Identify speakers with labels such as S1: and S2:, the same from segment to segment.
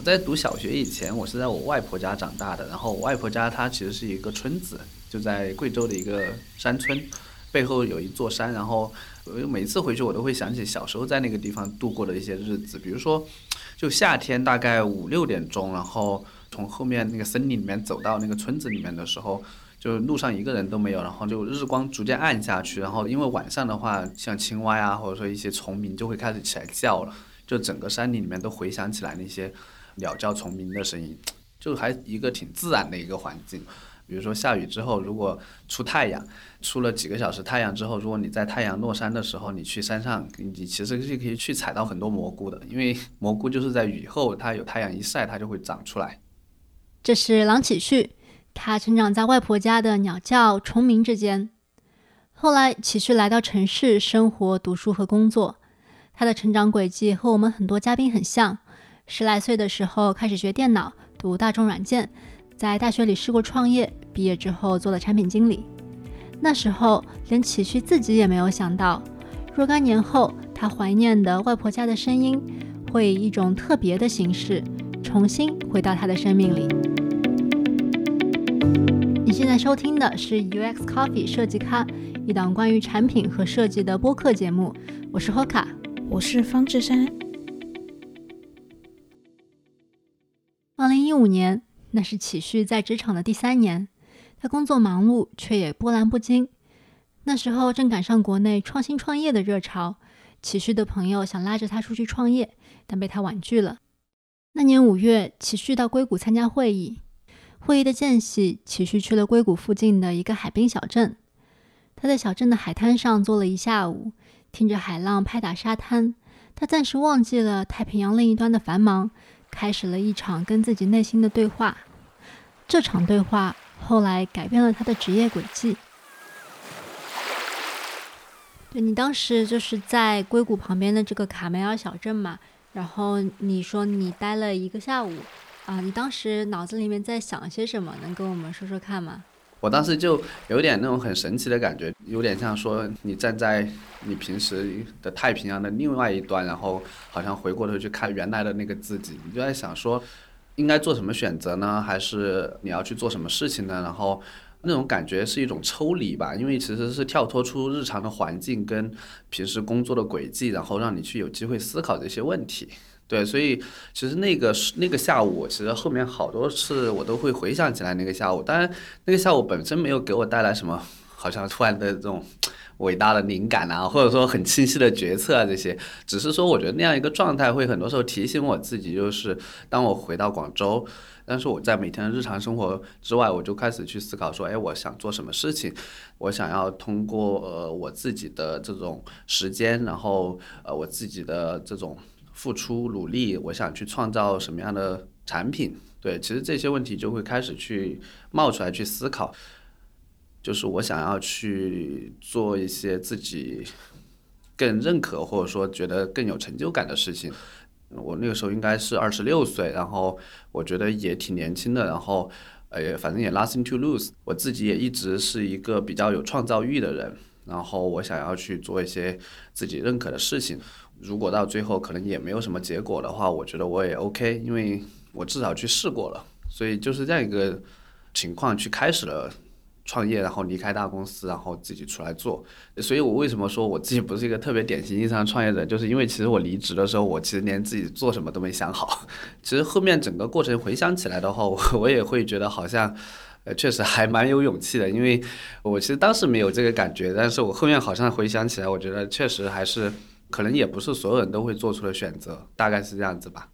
S1: 我在读小学以前，我是在我外婆家长大的。然后我外婆家它其实是一个村子，就在贵州的一个山村，背后有一座山。然后每次回去，我都会想起小时候在那个地方度过的一些日子。比如说，就夏天大概五六点钟，然后从后面那个森林里面走到那个村子里面的时候。就路上一个人都没有，然后就日光逐渐暗下去，然后因为晚上的话，像青蛙呀，或者说一些虫鸣就会开始起来叫了，就整个山林里面都回想起来那些鸟叫虫鸣的声音，就还一个挺自然的一个环境。比如说下雨之后，如果出太阳，出了几个小时太阳之后，如果你在太阳落山的时候，你去山上，你其实是可以去采到很多蘑菇的，因为蘑菇就是在雨后，它有太阳一晒，它就会长出来。
S2: 这是郎启旭。他成长在外婆家的鸟叫、虫鸣之间。后来，启旭来到城市生活、读书和工作。他的成长轨迹和我们很多嘉宾很像。十来岁的时候开始学电脑，读大众软件，在大学里试过创业，毕业之后做了产品经理。那时候，连启旭自己也没有想到，若干年后，他怀念的外婆家的声音，会以一种特别的形式，重新回到他的生命里。你现在收听的是 UX Coffee 设计咖，一档关于产品和设计的播客节目。我是 Hoka，
S3: 我是方志山。
S2: 二零一五年，那是启旭在职场的第三年，他工作忙碌，却也波澜不惊。那时候正赶上国内创新创业的热潮，启旭的朋友想拉着他出去创业，但被他婉拒了。那年五月，启旭到硅谷参加会议。会议的间隙，启旭去了硅谷附近的一个海滨小镇。他在小镇的海滩上坐了一下午，听着海浪拍打沙滩。他暂时忘记了太平洋另一端的繁忙，开始了一场跟自己内心的对话。这场对话后来改变了他的职业轨迹。对你当时就是在硅谷旁边的这个卡梅尔小镇嘛？然后你说你待了一个下午。啊，你当时脑子里面在想些什么？能跟我们说说看吗？
S1: 我当时就有点那种很神奇的感觉，有点像说你站在你平时的太平洋的另外一端，然后好像回过头去看原来的那个自己，你就在想说，应该做什么选择呢？还是你要去做什么事情呢？然后那种感觉是一种抽离吧，因为其实是跳脱出日常的环境跟平时工作的轨迹，然后让你去有机会思考这些问题。对，所以其实那个是那个下午，其实后面好多次我都会回想起来那个下午。当然，那个下午本身没有给我带来什么，好像突然的这种伟大的灵感啊，或者说很清晰的决策啊这些，只是说我觉得那样一个状态会很多时候提醒我自己，就是当我回到广州，但是我在每天的日常生活之外，我就开始去思考说，哎，我想做什么事情，我想要通过呃我自己的这种时间，然后呃我自己的这种。付出努力，我想去创造什么样的产品？对，其实这些问题就会开始去冒出来，去思考。就是我想要去做一些自己更认可，或者说觉得更有成就感的事情。我那个时候应该是二十六岁，然后我觉得也挺年轻的，然后呃，反正也 nothing to lose。我自己也一直是一个比较有创造欲的人，然后我想要去做一些自己认可的事情。如果到最后可能也没有什么结果的话，我觉得我也 OK，因为我至少去试过了，所以就是这样一个情况去开始了创业，然后离开大公司，然后自己出来做。所以我为什么说我自己不是一个特别典型意义上的创业者，就是因为其实我离职的时候，我其实连自己做什么都没想好。其实后面整个过程回想起来的话，我我也会觉得好像呃确实还蛮有勇气的，因为我其实当时没有这个感觉，但是我后面好像回想起来，我觉得确实还是。可能也不是所有人都会做出的选择，大概是这样子吧。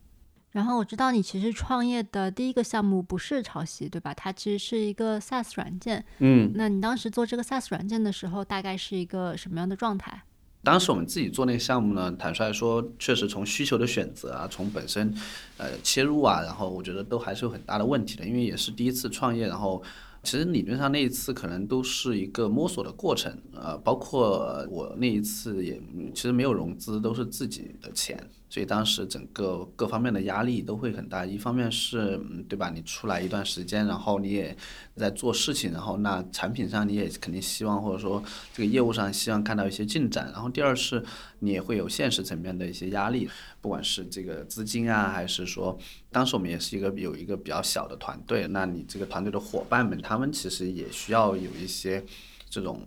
S2: 然后我知道你其实创业的第一个项目不是抄袭，对吧？它其实是一个 SaaS 软件。
S1: 嗯。
S2: 那你当时做这个 SaaS 软件的时候，大概是一个什么样的状态？
S1: 当时我们自己做那个项目呢，坦率说，确实从需求的选择啊，从本身呃切入啊，然后我觉得都还是有很大的问题的，因为也是第一次创业，然后。其实理论上那一次可能都是一个摸索的过程，呃，包括我那一次也其实没有融资，都是自己的钱，所以当时整个各方面的压力都会很大。一方面是，对吧？你出来一段时间，然后你也在做事情，然后那产品上你也肯定希望，或者说这个业务上希望看到一些进展。然后第二是，你也会有现实层面的一些压力，不管是这个资金啊，还是说。当时我们也是一个有一个比较小的团队，那你这个团队的伙伴们，他们其实也需要有一些这种。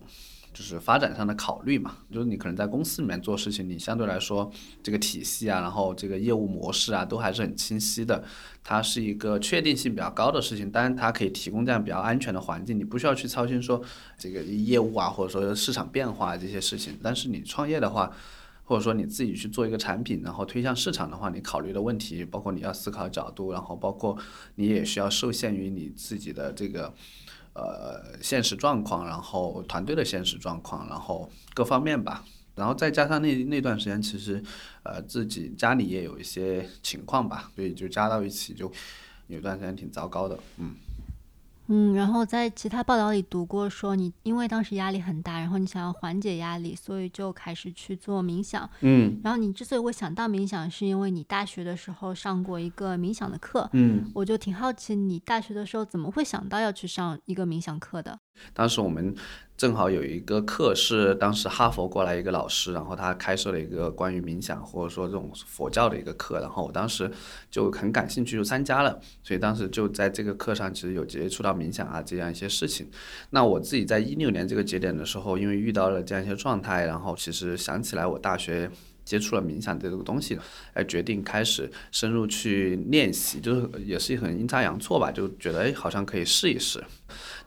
S1: 就是发展上的考虑嘛，就是你可能在公司里面做事情，你相对来说这个体系啊，然后这个业务模式啊，都还是很清晰的。它是一个确定性比较高的事情，当然它可以提供这样比较安全的环境，你不需要去操心说这个业务啊，或者说市场变化这些事情。但是你创业的话，或者说你自己去做一个产品，然后推向市场的话，你考虑的问题，包括你要思考角度，然后包括你也需要受限于你自己的这个。呃，现实状况，然后团队的现实状况，然后各方面吧，然后再加上那那段时间，其实呃自己家里也有一些情况吧，所以就加到一起，就有段时间挺糟糕的，嗯。
S2: 嗯，然后在其他报道里读过，说你因为当时压力很大，然后你想要缓解压力，所以就开始去做冥想。
S1: 嗯，
S2: 然后你之所以会想到冥想，是因为你大学的时候上过一个冥想的课。
S1: 嗯，
S2: 我就挺好奇，你大学的时候怎么会想到要去上一个冥想课的？
S1: 当时我们。正好有一个课是当时哈佛过来一个老师，然后他开设了一个关于冥想或者说这种佛教的一个课，然后我当时就很感兴趣就参加了，所以当时就在这个课上其实有接触到冥想啊这样一些事情。那我自己在一六年这个节点的时候，因为遇到了这样一些状态，然后其实想起来我大学。接触了冥想这个东西，哎，决定开始深入去练习，就是也是很阴差阳错吧，就觉得哎，好像可以试一试，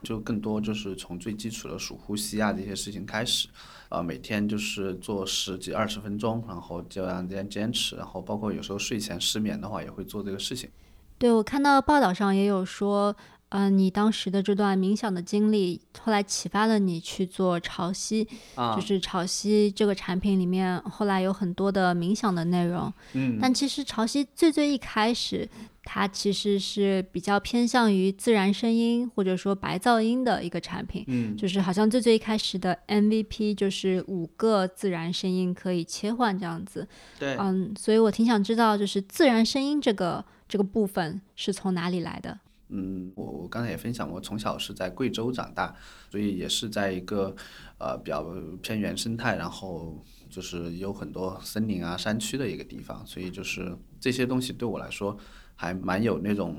S1: 就更多就是从最基础的数呼吸啊这些事情开始，啊，每天就是做十几二十分钟，然后就让这样坚持，然后包括有时候睡前失眠的话也会做这个事情。
S2: 对，我看到报道上也有说。嗯，你当时的这段冥想的经历，后来启发了你去做潮汐，就是潮汐这个产品里面，后来有很多的冥想的内容。
S1: 嗯，
S2: 但其实潮汐最最一开始，它其实是比较偏向于自然声音或者说白噪音的一个产品。
S1: 嗯，
S2: 就是好像最最一开始的 MVP 就是五个自然声音可以切换这样子。
S1: 对，
S2: 嗯，所以我挺想知道，就是自然声音这个这个部分是从哪里来的。
S1: 嗯，我我刚才也分享过，从小是在贵州长大，所以也是在一个呃比较偏原生态，然后就是有很多森林啊、山区的一个地方，所以就是这些东西对我来说还蛮有那种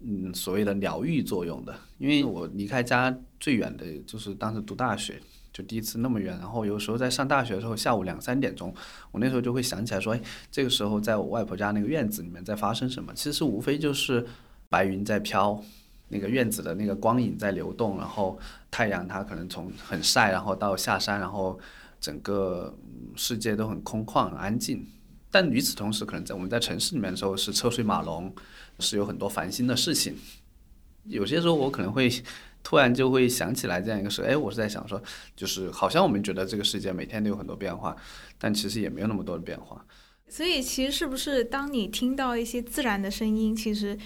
S1: 嗯所谓的疗愈作用的。因为我离开家最远的就是当时读大学，就第一次那么远，然后有时候在上大学的时候，下午两三点钟，我那时候就会想起来说，哎，这个时候在我外婆家那个院子里面在发生什么？其实无非就是。白云在飘，那个院子的那个光影在流动，然后太阳它可能从很晒，然后到下山，然后整个世界都很空旷、很安静。但与此同时，可能在我们在城市里面的时候是车水马龙，是有很多烦心的事情。有些时候我可能会突然就会想起来这样一个事，哎，我是在想说，就是好像我们觉得这个世界每天都有很多变化，但其实也没有那么多的变化。
S3: 所以，其实是不是当你听到一些自然的声音，其实？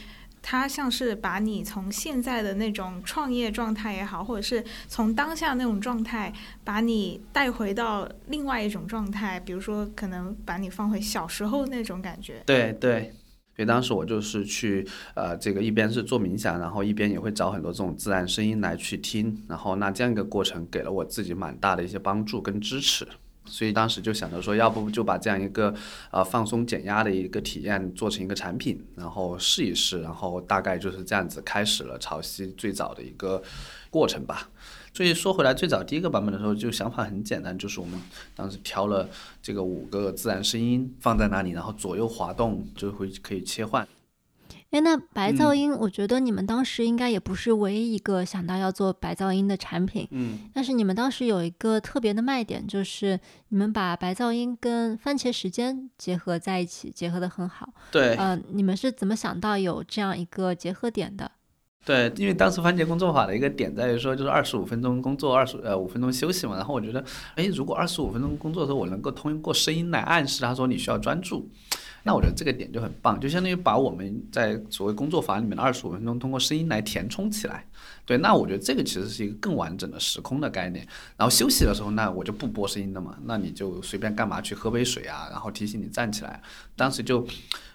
S3: 它像是把你从现在的那种创业状态也好，或者是从当下那种状态，把你带回到另外一种状态，比如说可能把你放回小时候那种感觉。
S1: 对对，所以当时我就是去呃，这个一边是做冥想，然后一边也会找很多这种自然声音来去听，然后那这样一个过程给了我自己蛮大的一些帮助跟支持。所以当时就想着说，要不就把这样一个呃放松减压的一个体验做成一个产品，然后试一试，然后大概就是这样子开始了潮汐最早的一个过程吧。所以说回来，最早第一个版本的时候，就想法很简单，就是我们当时挑了这个五个自然声音放在那里，然后左右滑动就会可以切换。
S2: 哎，那白噪音，我觉得你们当时应该也不是唯一一个想到要做白噪音的产品。
S1: 嗯。
S2: 但是你们当时有一个特别的卖点，就是你们把白噪音跟番茄时间结合在一起，结合的很好。
S1: 对。
S2: 嗯，你们是怎么想到有这样一个结合点的？
S1: 对，因为当时番茄工作法的一个点在于说，就是二十五分钟工作，二十呃五分钟休息嘛。然后我觉得，哎，如果二十五分钟工作的时候，我能够通过声音来暗示他说你需要专注。那我觉得这个点就很棒，就相当于把我们在所谓工作法里面的二十五分钟通过声音来填充起来。对，那我觉得这个其实是一个更完整的时空的概念。然后休息的时候，那我就不播声音的嘛，那你就随便干嘛去喝杯水啊，然后提醒你站起来。当时就，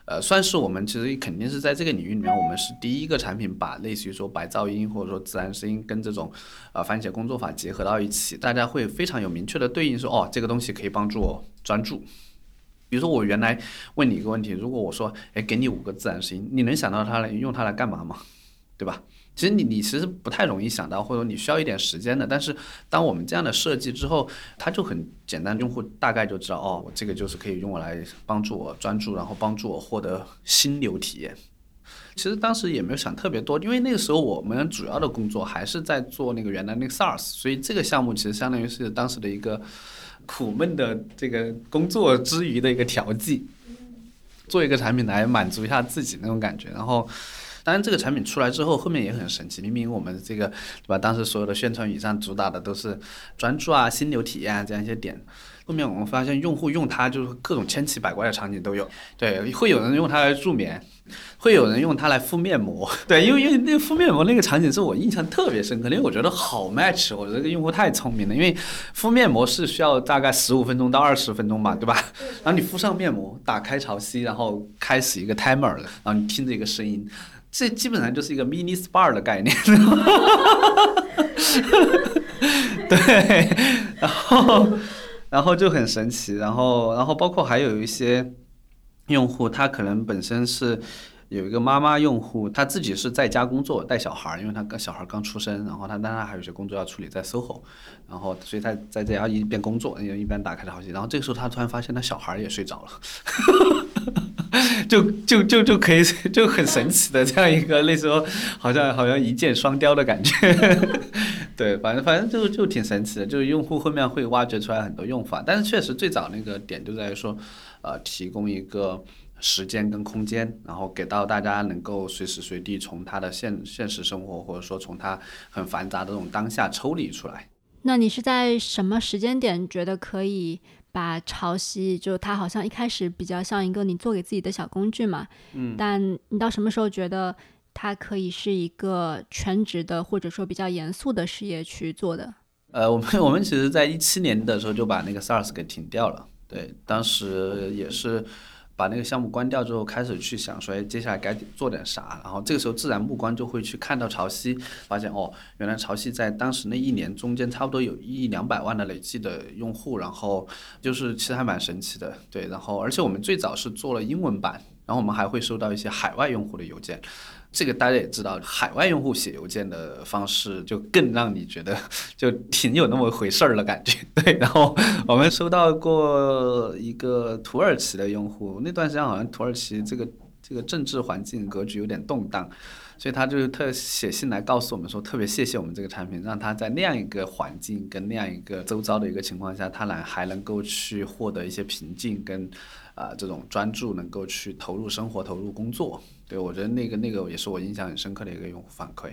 S1: 呃，算是我们其实肯定是在这个领域里面，我们是第一个产品把类似于说白噪音或者说自然声音跟这种，呃，番茄工作法结合到一起，大家会非常有明确的对应说，哦，这个东西可以帮助我专注。比如说我原来问你一个问题，如果我说，哎，给你五个自然声音，你能想到它来用它来干嘛吗？对吧？其实你你其实不太容易想到，或者你需要一点时间的。但是当我们这样的设计之后，它就很简单，用户大概就知道，哦，我这个就是可以用我来帮助我专注，然后帮助我获得心流体验。其实当时也没有想特别多，因为那个时候我们主要的工作还是在做那个原来那个 SaaS，所以这个项目其实相当于是当时的一个。苦闷的这个工作之余的一个调剂，做一个产品来满足一下自己那种感觉。然后，当然这个产品出来之后，后面也很神奇。明明我们这个对吧，当时所有的宣传语上主打的都是专注啊、心流体验啊这样一些点。后面我们发现用户用它就是各种千奇百怪的场景都有，对，会有人用它来助眠，会有人用它来敷面膜，对，因为因为那敷面膜那个场景是我印象特别深刻，因为我觉得好 match，我这个用户太聪明了，因为敷面膜是需要大概十五分钟到二十分钟吧，对吧？然后你敷上面膜，打开潮汐，然后开始一个 timer，然后你听着一个声音，这基本上就是一个 mini spa 的概念，对，然后。然后就很神奇，然后，然后包括还有一些用户，他可能本身是有一个妈妈用户，他自己是在家工作带小孩儿，因为他跟小孩刚出生，然后他当然还有些工作要处理在 SOHO，然后所以他在家一边工作，一边打开着好戏，然后这个时候他突然发现他小孩儿也睡着了。就就就就可以就很神奇的这样一个，那时候好像好像一箭双雕的感觉，对，反正反正就就挺神奇的，就是用户后面会挖掘出来很多用法，但是确实最早那个点就在于说，呃，提供一个时间跟空间，然后给到大家能够随时随地从他的现现实生活或者说从他很繁杂的这种当下抽离出来。
S2: 那你是在什么时间点觉得可以？把潮汐，就它好像一开始比较像一个你做给自己的小工具嘛，
S1: 嗯，
S2: 但你到什么时候觉得它可以是一个全职的或者说比较严肃的事业去做的？
S1: 呃，我们我们其实在一七年的时候就把那个 SARS 给停掉了，对，当时也是。把那个项目关掉之后，开始去想说，哎，接下来该做点啥？然后这个时候自然目光就会去看到潮汐，发现哦，原来潮汐在当时那一年中间差不多有一两百万的累计的用户，然后就是其实还蛮神奇的，对。然后而且我们最早是做了英文版，然后我们还会收到一些海外用户的邮件。这个大家也知道，海外用户写邮件的方式就更让你觉得 就挺有那么回事儿的感觉。对，然后我们收到过一个土耳其的用户，那段时间好像土耳其这个这个政治环境格局有点动荡，所以他就特写信来告诉我们说，特别谢谢我们这个产品，让他在那样一个环境跟那样一个周遭的一个情况下，他来还能够去获得一些平静跟啊这种专注，能够去投入生活、投入工作。对，我觉得那个那个也是我印象很深刻的一个用户反馈，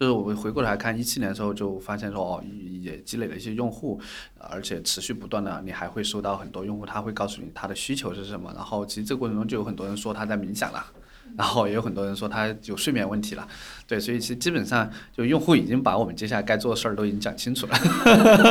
S1: 就是我们回过来看一七年的时候，就发现说哦，也积累了一些用户，而且持续不断的，你还会收到很多用户，他会告诉你他的需求是什么，然后其实这个过程中就有很多人说他在冥想了。然后也有很多人说他有睡眠问题了，对，所以其实基本上就用户已经把我们接下来该做的事儿都已经讲清楚了，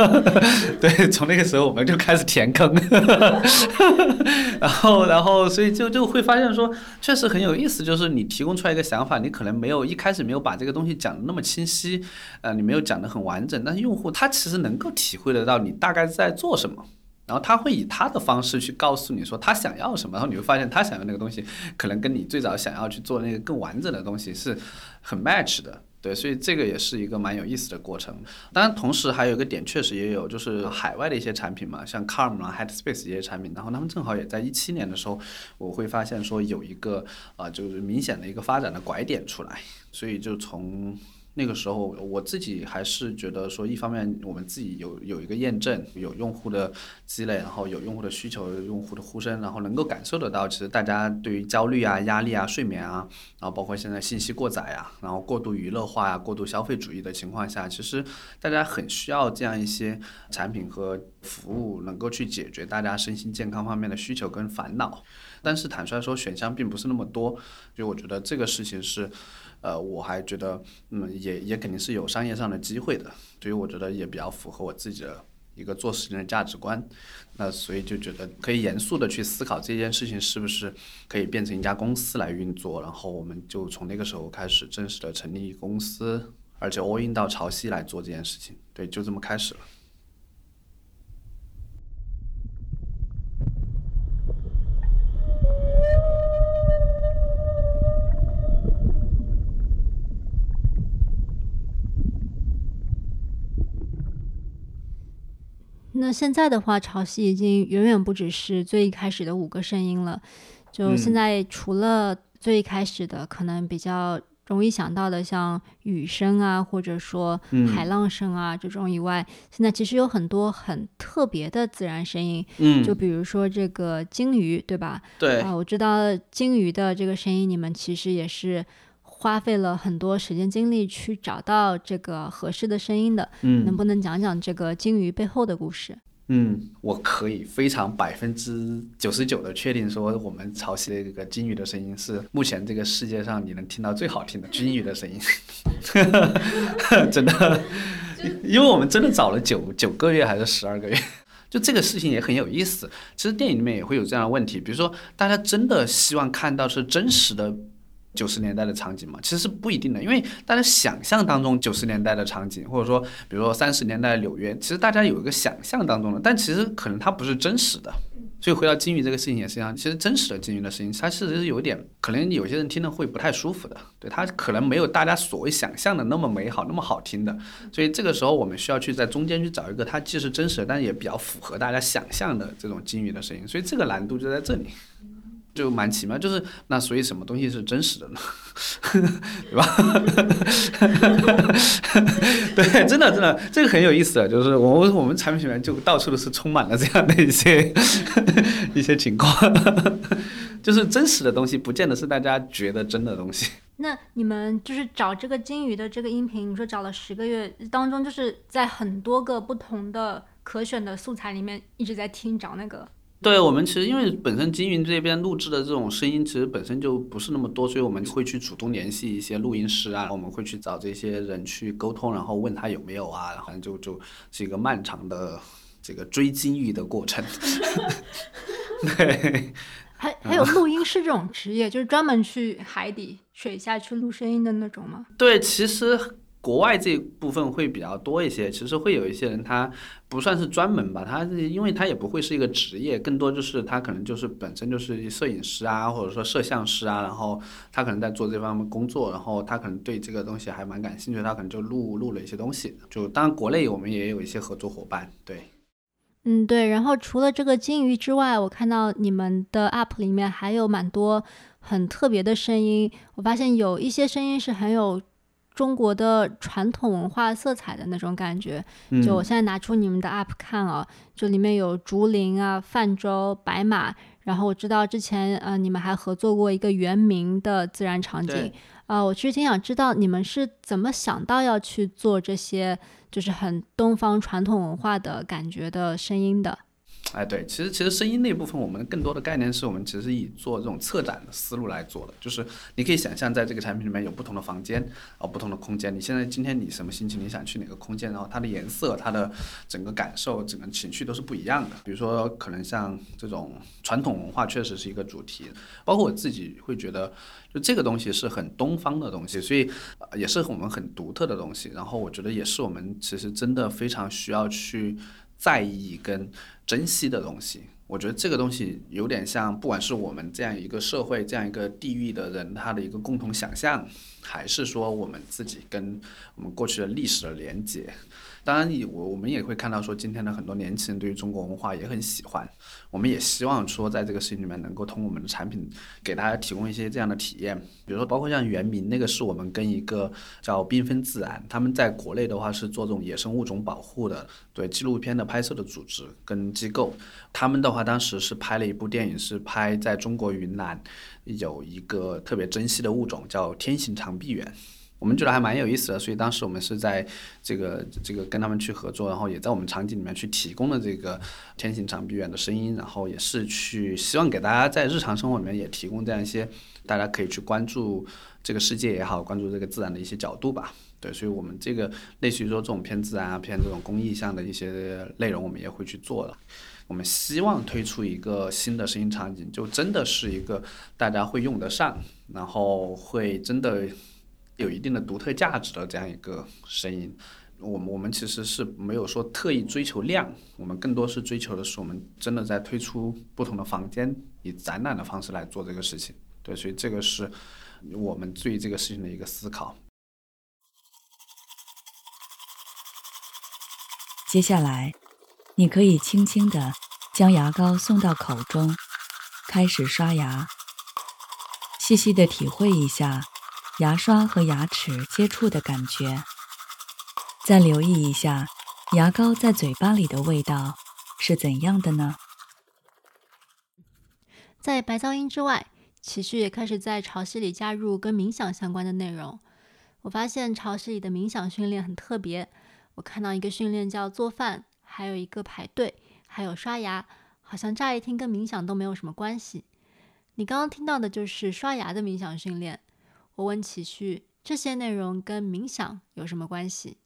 S1: 对，从那个时候我们就开始填坑，然后然后所以就就会发现说确实很有意思，就是你提供出来一个想法，你可能没有一开始没有把这个东西讲的那么清晰，呃，你没有讲的很完整，但是用户他其实能够体会得到你大概在做什么。然后他会以他的方式去告诉你说他想要什么，然后你会发现他想要那个东西可能跟你最早想要去做那个更完整的东西是很 match 的，对，所以这个也是一个蛮有意思的过程。当然，同时还有一个点，确实也有就是海外的一些产品嘛，像 Calm 啊、Headspace 这些产品，然后他们正好也在一七年的时候，我会发现说有一个啊，就是明显的一个发展的拐点出来，所以就从。那个时候，我自己还是觉得说，一方面我们自己有有一个验证，有用户的积累，然后有用户的需求，用户的呼声，然后能够感受得到，其实大家对于焦虑啊、压力啊、睡眠啊，然后包括现在信息过载啊，然后过度娱乐化啊、过度消费主义的情况下，其实大家很需要这样一些产品和服务，能够去解决大家身心健康方面的需求跟烦恼。但是坦率说，选项并不是那么多，就我觉得这个事情是。呃，我还觉得，嗯，也也肯定是有商业上的机会的，所以我觉得也比较符合我自己的一个做事情的价值观。那所以就觉得可以严肃的去思考这件事情是不是可以变成一家公司来运作，然后我们就从那个时候开始正式的成立公司，而且 all in 到潮汐来做这件事情，对，就这么开始了。
S2: 那现在的话，潮汐已经远远不只是最一开始的五个声音了。就现在，除了最一开始的，可能比较容易想到的，像雨声啊，或者说海浪声啊这种以外，现在其实有很多很特别的自然声音。
S1: 嗯，
S2: 就比如说这个鲸鱼，对吧？
S1: 对
S2: 啊，我知道鲸鱼的这个声音，你们其实也是花费了很多时间精力去找到这个合适的声音的。
S1: 嗯，
S2: 能不能讲讲这个鲸鱼背后的故事？
S1: 嗯，我可以非常百分之九十九的确定说，我们潮汐的这个鲸鱼的声音是目前这个世界上你能听到最好听的鲸鱼的声音，真的，因为我们真的找了九九个月还是十二个月，就这个事情也很有意思。其实电影里面也会有这样的问题，比如说大家真的希望看到是真实的。九十年代的场景嘛，其实是不一定的，因为大家想象当中九十年代的场景，或者说比如说三十年代的纽约，其实大家有一个想象当中的，但其实可能它不是真实的。所以回到金鱼这个事情也是一样，其实真实的金鱼的声音，它其实是有点可能有些人听了会不太舒服的，对它可能没有大家所谓想象的那么美好，那么好听的。所以这个时候我们需要去在中间去找一个它既是真实的，但也比较符合大家想象的这种金鱼的声音。所以这个难度就在这里。就蛮奇妙，就是那所以什么东西是真实的呢？对吧？对，真的真的，这个很有意思的，就是我我们产品里面就到处都是充满了这样的一些 一些情况，就是真实的东西不见得是大家觉得真的东西。
S2: 那你们就是找这个金鱼的这个音频，你说找了十个月当中，就是在很多个不同的可选的素材里面一直在听找那个。
S1: 对我们其实因为本身金云这边录制的这种声音其实本身就不是那么多，所以我们会去主动联系一些录音师啊，我们会去找这些人去沟通，然后问他有没有啊，反正就就是一个漫长的这个追金鱼的过程。对，
S2: 还还有录音师这种职业，就是专门去海底水下去录声音的那种吗？
S1: 对，其实。国外这部分会比较多一些，其实会有一些人，他不算是专门吧，他是因为他也不会是一个职业，更多就是他可能就是本身就是摄影师啊，或者说摄像师啊，然后他可能在做这方面工作，然后他可能对这个东西还蛮感兴趣，他可能就录录了一些东西。就当然国内我们也有一些合作伙伴，对，
S2: 嗯对。然后除了这个金鱼之外，我看到你们的 App 里面还有蛮多很特别的声音，我发现有一些声音是很有。中国的传统文化色彩的那种感觉，就我现在拿出你们的 app 看啊，就里面有竹林啊、泛舟、白马，然后我知道之前呃你们还合作过一个原名的自然场景，啊，我其实挺想知道你们是怎么想到要去做这些就是很东方传统文化的感觉的声音的。
S1: 哎，对，其实其实声音那部分，我们更多的概念是我们其实以做这种策展的思路来做的，就是你可以想象，在这个产品里面有不同的房间，啊，不同的空间。你现在今天你什么心情，你想去哪个空间，然后它的颜色、它的整个感受、整个情绪都是不一样的。比如说，可能像这种传统文化确实是一个主题，包括我自己会觉得，就这个东西是很东方的东西，所以也是我们很独特的东西。然后我觉得也是我们其实真的非常需要去。在意跟珍惜的东西，我觉得这个东西有点像，不管是我们这样一个社会、这样一个地域的人，他的一个共同想象，还是说我们自己跟我们过去的历史的连接。当然，我我们也会看到说，今天的很多年轻人对于中国文化也很喜欢。我们也希望说，在这个事情里面能够通过我们的产品给大家提供一些这样的体验。比如说，包括像原名那个，是我们跟一个叫缤纷自然，他们在国内的话是做这种野生物种保护的，对纪录片的拍摄的组织跟机构。他们的话当时是拍了一部电影，是拍在中国云南有一个特别珍稀的物种叫天行长臂猿。我们觉得还蛮有意思的，所以当时我们是在这个这个跟他们去合作，然后也在我们场景里面去提供了这个天行长臂猿的声音，然后也是去希望给大家在日常生活里面也提供这样一些大家可以去关注这个世界也好，关注这个自然的一些角度吧。对，所以我们这个类似于说这种偏自然啊、偏这种公益向的一些内容，我们也会去做了。我们希望推出一个新的声音场景，就真的是一个大家会用得上，然后会真的。有一定的独特价值的这样一个声音，我们我们其实是没有说特意追求量，我们更多是追求的是我们真的在推出不同的房间，以展览的方式来做这个事情。对，所以这个是我们对这个事情的一个思考。
S4: 接下来，你可以轻轻的将牙膏送到口中，开始刷牙，细细的体会一下牙刷和牙齿接触的感觉，再留意一下牙膏在嘴巴里的味道是怎样的呢？
S2: 在白噪音之外，启旭也开始在潮汐里加入跟冥想相关的内容。我发现潮汐里的冥想训练很特别。我看到一个训练叫做饭，还有一个排队，还有刷牙，好像乍一听跟冥想都没有什么关系。你刚刚听到的就是刷牙的冥想训练。我问启旭，这些内容跟冥想有什么关系？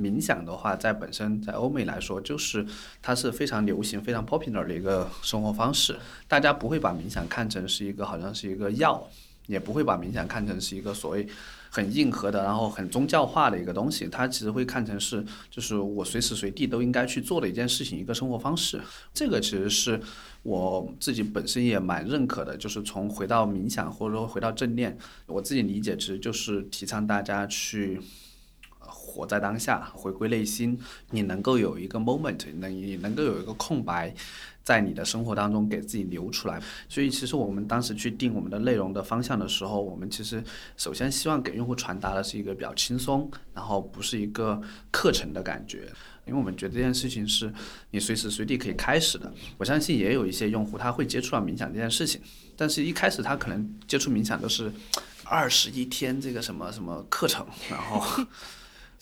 S1: 冥想的话，在本身在欧美来说，就是它是非常流行、非常 popular 的一个生活方式。大家不会把冥想看成是一个好像是一个药。也不会把冥想看成是一个所谓很硬核的，然后很宗教化的一个东西。它其实会看成是，就是我随时随地都应该去做的一件事情，一个生活方式。这个其实是我自己本身也蛮认可的。就是从回到冥想，或者说回到正念，我自己理解其实就是提倡大家去活在当下，回归内心。你能够有一个 moment，能你能够有一个空白。在你的生活当中给自己留出来，所以其实我们当时去定我们的内容的方向的时候，我们其实首先希望给用户传达的是一个比较轻松，然后不是一个课程的感觉，因为我们觉得这件事情是你随时随地可以开始的。我相信也有一些用户他会接触到冥想这件事情，但是一开始他可能接触冥想都是二十一天这个什么什么课程，然后。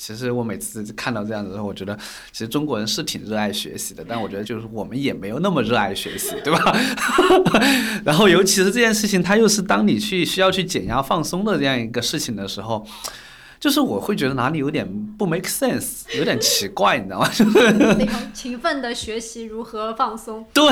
S1: 其实我每次看到这样子的时候，我觉得其实中国人是挺热爱学习的，但我觉得就是我们也没有那么热爱学习，对吧？然后尤其是这件事情，它又是当你去需要去减压放松的这样一个事情的时候。就是我会觉得哪里有点不 make sense，有点奇怪，你知道吗？
S2: 那种勤奋的学习如何放松。
S1: 对，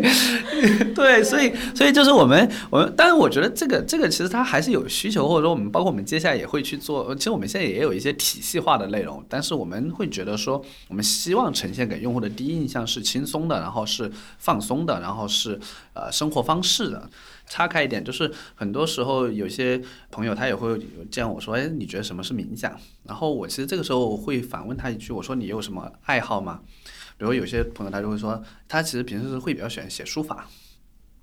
S1: 对，所以，所以就是我们，我们，但是我觉得这个，这个其实它还是有需求，或者说我们包括我们接下来也会去做。其实我们现在也有一些体系化的内容，但是我们会觉得说，我们希望呈现给用户的第一印象是轻松的，然后是放松的，然后是呃生活方式的。岔开一点，就是很多时候有些朋友他也会有见我说，哎，你觉得什么是冥想？然后我其实这个时候会反问他一句，我说你有什么爱好吗？比如有些朋友他就会说，他其实平时会比较喜欢写书法，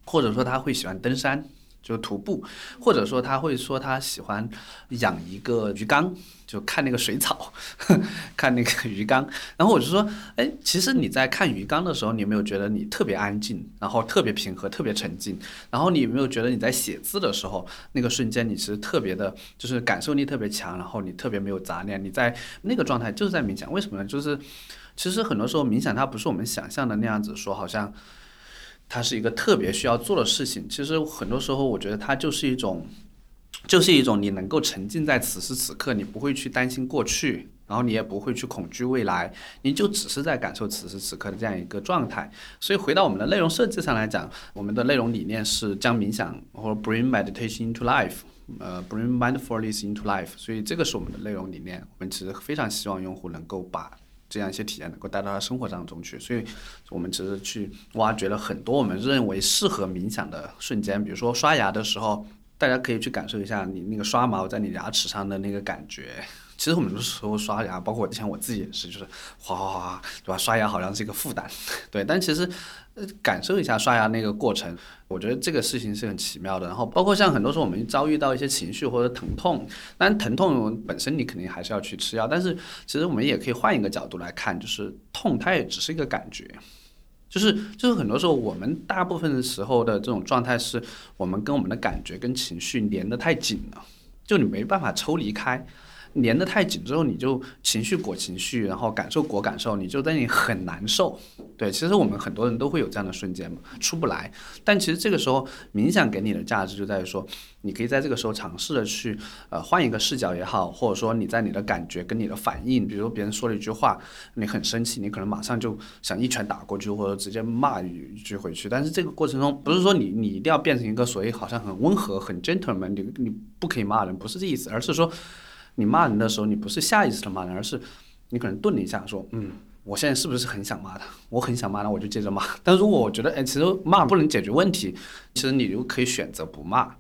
S1: 或者说他会喜欢登山。就徒步，或者说他会说他喜欢养一个鱼缸，就看那个水草，看那个鱼缸。然后我就说，哎，其实你在看鱼缸的时候，你有没有觉得你特别安静，然后特别平和，特别沉静？然后你有没有觉得你在写字的时候，那个瞬间你其实特别的，就是感受力特别强，然后你特别没有杂念，你在那个状态就是在冥想。为什么呢？就是其实很多时候冥想它不是我们想象的那样子，说好像。它是一个特别需要做的事情。其实很多时候，我觉得它就是一种，就是一种你能够沉浸在此时此刻，你不会去担心过去，然后你也不会去恐惧未来，你就只是在感受此时此刻的这样一个状态。所以回到我们的内容设计上来讲，我们的内容理念是将冥想或者 bring meditation into life，呃，bring mindfulness into life。所以这个是我们的内容理念。我们其实非常希望用户能够把。这样一些体验能够带到他生活当中去，所以我们其实去挖掘了很多我们认为适合冥想的瞬间，比如说刷牙的时候，大家可以去感受一下你那个刷毛在你牙齿上的那个感觉。其实我们有时候刷牙，包括之前我自己也是，就是哗哗哗，对吧？刷牙好像是一个负担，对。但其实，呃，感受一下刷牙那个过程，我觉得这个事情是很奇妙的。然后，包括像很多时候我们遭遇到一些情绪或者疼痛，当然疼痛本身你肯定还是要去吃药，但是其实我们也可以换一个角度来看，就是痛它也只是一个感觉，就是就是很多时候我们大部分的时候的这种状态是我们跟我们的感觉跟情绪连得太紧了，就你没办法抽离开。粘得太紧之后，你就情绪裹情绪，然后感受裹感受，你就在你很难受。对，其实我们很多人都会有这样的瞬间嘛，出不来。但其实这个时候，冥想给你的价值就在于说，你可以在这个时候尝试的去，呃，换一个视角也好，或者说你在你的感觉跟你的反应，比如说别人说了一句话，你很生气，你可能马上就想一拳打过去，或者直接骂一句回去。但是这个过程中，不是说你你一定要变成一个所谓好像很温和、很 gentleman，你你不可以骂人，不是这意思，而是说。你骂人的时候，你不是下意识的骂人，而是你可能顿了一下，说：“嗯，我现在是不是很想骂他？我很想骂他，我就接着骂。但如果我觉得，哎，其实骂不能解决问题，其实你就可以选择不骂。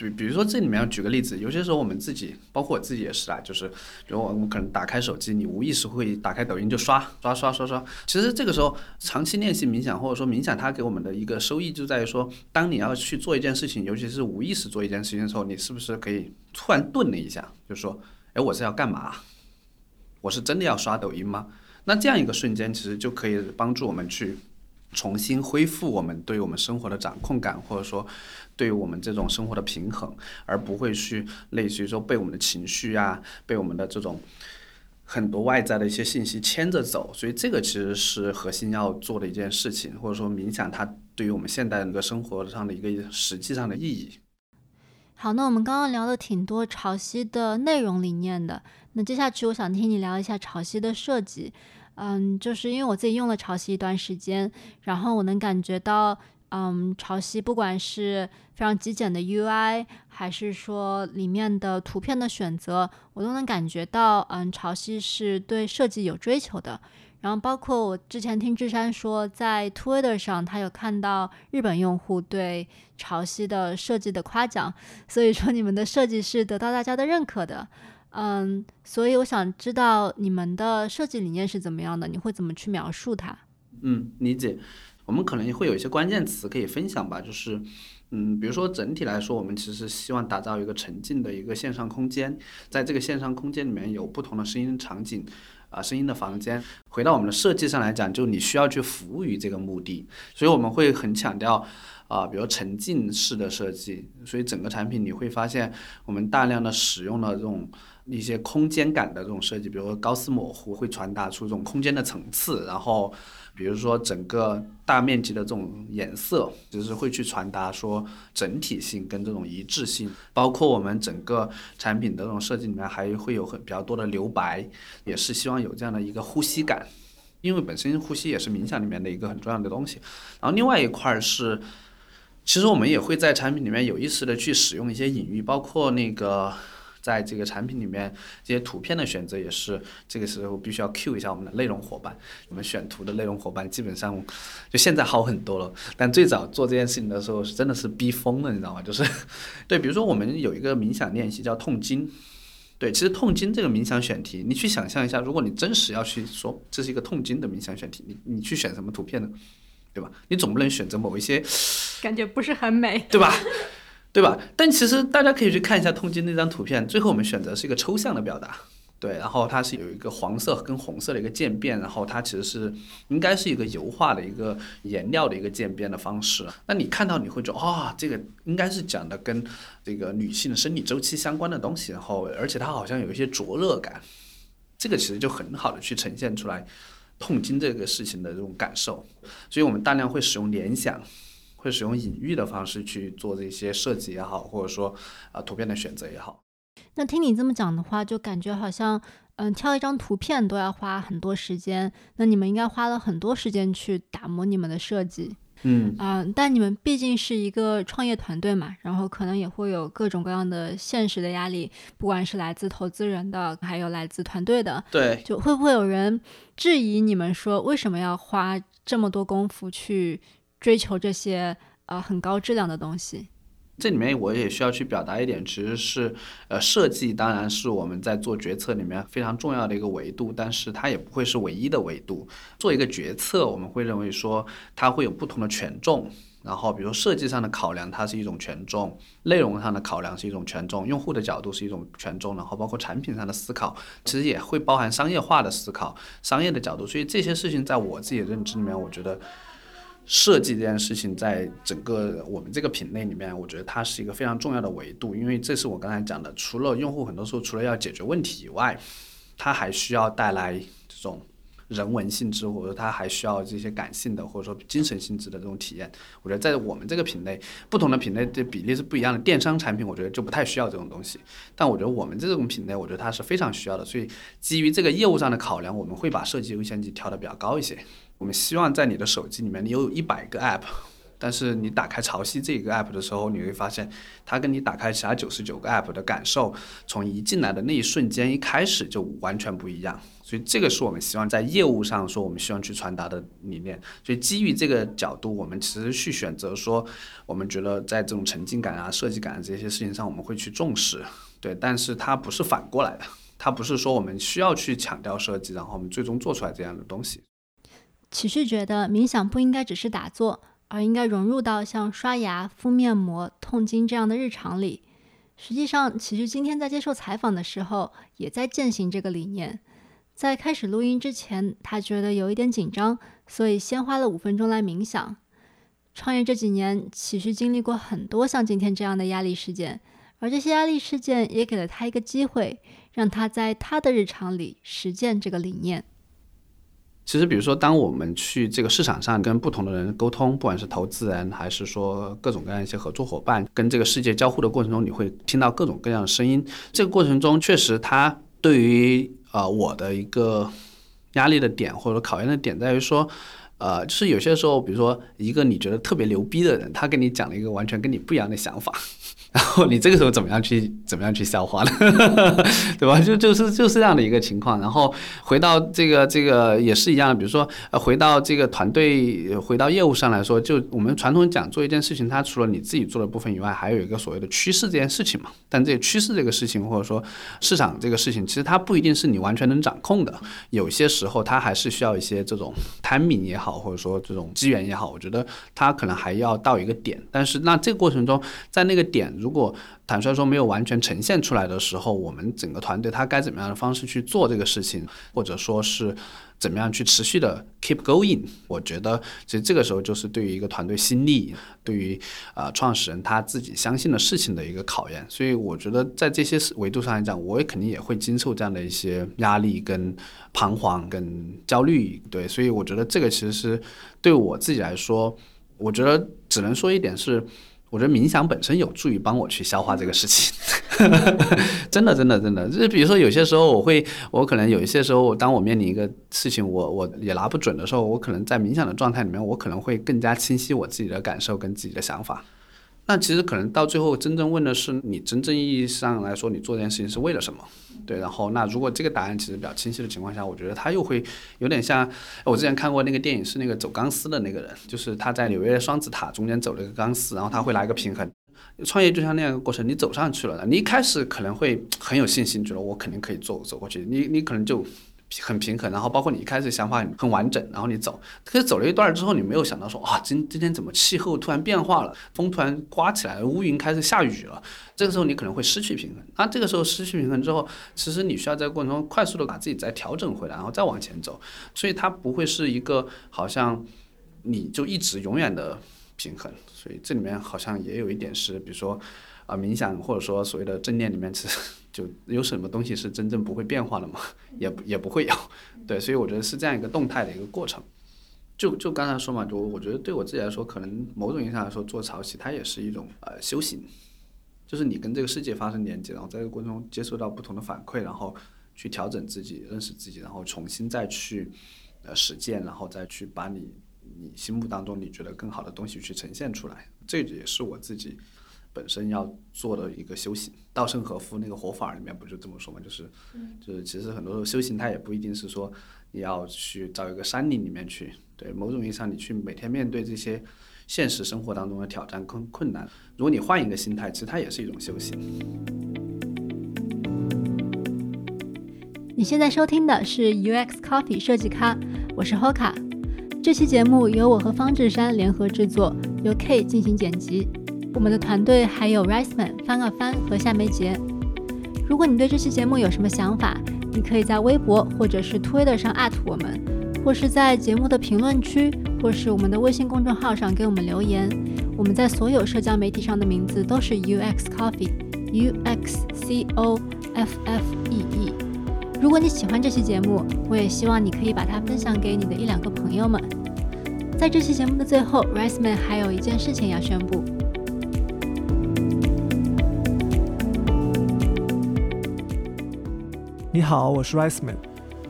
S1: 对，比如说这里面举个例子，有些时候我们自己，包括我自己也是啊，就是比如我们可能打开手机，你无意识会打开抖音就刷刷刷刷刷。其实这个时候长期练习冥想，或者说冥想它给我们的一个收益就在于说，当你要去做一件事情，尤其是无意识做一件事情的时候，你是不是可以突然顿了一下，就说，哎，我是要干嘛？我是真的要刷抖音吗？那这样一个瞬间，其实就可以帮助我们去。重新恢复我们对我们生活的掌控感，或者说对于我们这种生活的平衡，而不会去类似于说被我们的情绪啊，被我们的这种很多外在的一些信息牵着走。所以这个其实是核心要做的一件事情，或者说冥想它对于我们现代人的生活上的一个实际上的意义。
S2: 好，那我们刚刚聊了挺多潮汐的内容理念的，那接下去我想听你聊一下潮汐的设计。嗯，就是因为我自己用了潮汐一段时间，然后我能感觉到，嗯，潮汐不管是非常极简的 UI，还是说里面的图片的选择，我都能感觉到，嗯，潮汐是对设计有追求的。然后包括我之前听志山说，在 Twitter 上他有看到日本用户对潮汐的设计的夸奖，所以说你们的设计是得到大家的认可的。嗯，所以我想知道你们的设计理念是怎么样的？你会怎么去描述它？
S1: 嗯，理解。我们可能会有一些关键词可以分享吧，就是，嗯，比如说整体来说，我们其实希望打造一个沉浸的一个线上空间，在这个线上空间里面有不同的声音场景，啊，声音的房间。回到我们的设计上来讲，就你需要去服务于这个目的，所以我们会很强调。啊，比如沉浸式的设计，所以整个产品你会发现，我们大量的使用了这种一些空间感的这种设计，比如说高斯模糊会传达出这种空间的层次，然后比如说整个大面积的这种颜色，就是会去传达说整体性跟这种一致性，包括我们整个产品的这种设计里面还会有很比较多的留白，也是希望有这样的一个呼吸感，因为本身呼吸也是冥想里面的一个很重要的东西，然后另外一块是。其实我们也会在产品里面有意识的去使用一些隐喻，包括那个在这个产品里面这些图片的选择也是，这个时候必须要 cue 一下我们的内容伙伴。我们选图的内容伙伴基本上就现在好很多了，但最早做这件事情的时候是真的是逼疯了，你知道吗？就是 对，比如说我们有一个冥想练习叫痛经，对，其实痛经这个冥想选题，你去想象一下，如果你真实要去说这是一个痛经的冥想选题，你你去选什么图片呢？对吧？你总不能选择某一些，
S2: 感觉不是很美，
S1: 对吧？对吧？但其实大家可以去看一下痛经那张图片，最后我们选择是一个抽象的表达，对，然后它是有一个黄色跟红色的一个渐变，然后它其实是应该是一个油画的一个颜料的一个渐变的方式。那你看到你会觉得啊，这个应该是讲的跟这个女性的生理周期相关的东西，然后而且它好像有一些灼热感，这个其实就很好的去呈现出来。痛经这个事情的这种感受，所以我们大量会使用联想，会使用隐喻的方式去做这些设计也好，或者说啊图片的选择也好。
S2: 那听你这么讲的话，就感觉好像嗯挑一张图片都要花很多时间，那你们应该花了很多时间去打磨你们的设计。
S1: 嗯
S2: 啊，但你们毕竟是一个创业团队嘛，然后可能也会有各种各样的现实的压力，不管是来自投资人的，还有来自团队的，
S1: 对，
S2: 就会不会有人质疑你们说为什么要花这么多功夫去追求这些呃很高质量的东西？
S1: 这里面我也需要去表达一点，其实是，呃，设计当然是我们在做决策里面非常重要的一个维度，但是它也不会是唯一的维度。做一个决策，我们会认为说它会有不同的权重，然后比如设计上的考量它是一种权重，内容上的考量是一种权重，用户的角度是一种权重，然后包括产品上的思考，其实也会包含商业化的思考、商业的角度。所以这些事情在我自己的认知里面，我觉得。设计这件事情，在整个我们这个品类里面，我觉得它是一个非常重要的维度，因为这是我刚才讲的，除了用户很多时候除了要解决问题以外，它还需要带来这种人文性质，或者说它还需要这些感性的或者说精神性质的这种体验。我觉得在我们这个品类，不同的品类的比例是不一样的。电商产品我觉得就不太需要这种东西，但我觉得我们这种品类，我觉得它是非常需要的。所以基于这个业务上的考量，我们会把设计优先级调的比较高一些。我们希望在你的手机里面，你有一百个 app，但是你打开潮汐这个 app 的时候，你会发现它跟你打开其他九十九个 app 的感受，从一进来的那一瞬间一开始就完全不一样。所以这个是我们希望在业务上说，我们希望去传达的理念。所以基于这个角度，我们其实去选择说，我们觉得在这种沉浸感啊、设计感啊这些事情上，我们会去重视。对，但是它不是反过来的，它不是说我们需要去强调设计，然后我们最终做出来这样的东西。
S2: 启旭觉得冥想不应该只是打坐，而应该融入到像刷牙、敷面膜、痛经这样的日常里。实际上，启旭今天在接受采访的时候，也在践行这个理念。在开始录音之前，他觉得有一点紧张，所以先花了五分钟来冥想。创业这几年，启旭经历过很多像今天这样的压力事件，而这些压力事件也给了他一个机会，让他在他的日常里实践这个理念。
S1: 其实，比如说，当我们去这个市场上跟不同的人沟通，不管是投资人还是说各种各样一些合作伙伴，跟这个世界交互的过程中，你会听到各种各样的声音。这个过程中，确实，他对于呃，我的一个压力的点或者考验的点在于说，呃，就是有些时候，比如说一个你觉得特别牛逼的人，他跟你讲了一个完全跟你不一样的想法。然后你这个时候怎么样去怎么样去消化呢？对吧？就就是就是这样的一个情况。然后回到这个这个也是一样的，比如说呃回到这个团队回到业务上来说，就我们传统讲做一件事情，它除了你自己做的部分以外，还有一个所谓的趋势这件事情嘛。但这个趋势这个事情或者说市场这个事情，其实它不一定是你完全能掌控的。有些时候它还是需要一些这种 timing 也好，或者说这种机缘也好，我觉得它可能还要到一个点。但是那这个过程中，在那个点。如果坦率说没有完全呈现出来的时候，我们整个团队他该怎么样的方式去做这个事情，或者说是怎么样去持续的 keep going？我觉得其实这个时候就是对于一个团队心力，对于呃创始人他自己相信的事情的一个考验。所以我觉得在这些维度上来讲，我也肯定也会经受这样的一些压力、跟彷徨、跟焦虑。对，所以我觉得这个其实是对我自己来说，我觉得只能说一点是。我觉得冥想本身有助于帮我去消化这个事情，真的，真的，真的。就是比如说，有些时候我会，我可能有一些时候，当我面临一个事情，我我也拿不准的时候，我可能在冥想的状态里面，我可能会更加清晰我自己的感受跟自己的想法。那其实可能到最后，真正问的是你真正意义上来说，你做这件事情是为了什么？对，然后那如果这个答案其实比较清晰的情况下，我觉得他又会有点像我之前看过那个电影，是那个走钢丝的那个人，就是他在纽约双子塔中间走了一个钢丝，然后他会拿一个平衡。创业就像那样一个过程，你走上去了，你一开始可能会很有信心，觉得我肯定可以走走过去，你你可能就。很平衡，然后包括你一开始想法很完整，然后你走，可是走了一段之后，你没有想到说，啊，今今天怎么气候突然变化了，风突然刮起来了，乌云开始下雨了，这个时候你可能会失去平衡。那这个时候失去平衡之后，其实你需要在过程中快速的把自己再调整回来，然后再往前走，所以它不会是一个好像你就一直永远的平衡。所以这里面好像也有一点是，比如说啊冥想或者说所谓的正念里面，其实。就有什么东西是真正不会变化的吗？也也不会有，对，所以我觉得是这样一个动态的一个过程。就就刚才说嘛，就我觉得对我自己来说，可能某种意义上来说，做潮汐它也是一种呃修行，就是你跟这个世界发生连接，然后在这个过程中接受到不同的反馈，然后去调整自己、认识自己，然后重新再去呃实践，然后再去把你你心目当中你觉得更好的东西去呈现出来。这也是我自己。本身要做的一个修行，稻盛和夫那个活法里面不就这么说嘛？就是，就是其实很多时候修行它也不一定是说你要去找一个山林里面去，对，某种意义上你去每天面对这些现实生活当中的挑战困困难，如果你换一个心态，其实它也是一种修行。
S2: 你现在收听的是 UX Coffee 设计咖，我是 Hoka，这期节目由我和方志山联合制作，由 K 进行剪辑。我们的团队还有 Riceman 翻个翻和夏梅杰。如果你对这期节目有什么想法，你可以在微博或者是 Twitter 上我们，或是在节目的评论区，或是我们的微信公众号上给我们留言。我们在所有社交媒体上的名字都是 UX Coffee，U X C O F F E E。如果你喜欢这期节目，我也希望你可以把它分享给你的一两个朋友们。在这期节目的最后，Riceman 还有一件事情要宣布。
S5: 你好，我是 Riceman。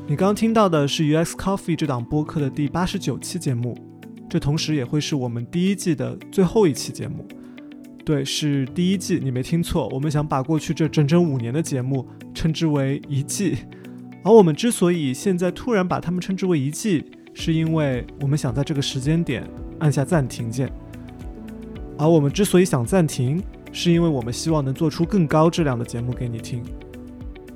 S5: 你刚听到的是 UX Coffee 这档播客的第八十九期节目。这同时也会是我们第一季的最后一期节目。对，是第一季，你没听错，我们想把过去这整整五年的节目称之为一季。而我们之所以现在突然把它们称之为一季，是因为我们想在这个时间点按下暂停键。而我们之所以想暂停，是因为我们希望能做出更高质量的节目给你听。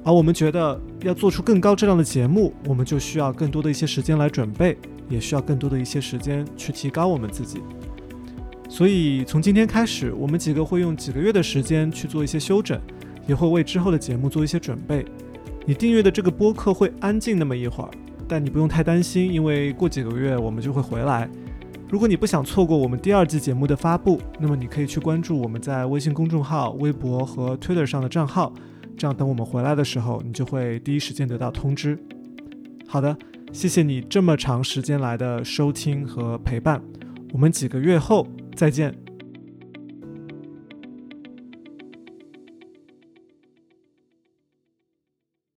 S5: 而我们觉得要做出更高质量的节目，我们就需要更多的一些时间来准备，也需要更多的一些时间去提高我们自己。所以从今天开始，我们几个会用几个月的时间去做一些修整，也会为之后的节目做一些准备。你订阅的这个播客会安静那么一会儿，但你不用太担心，因为过几个月我们就会回来。如果你不想错过我们第二季节目的发布，那么你可以去关注我们在微信公众号、微博和 Twitter 上的账号。这样，等我们回来的时候，你就会第一时间得到通知。好的，谢谢你这么长时间来的收听和陪伴，我们几个月后再见。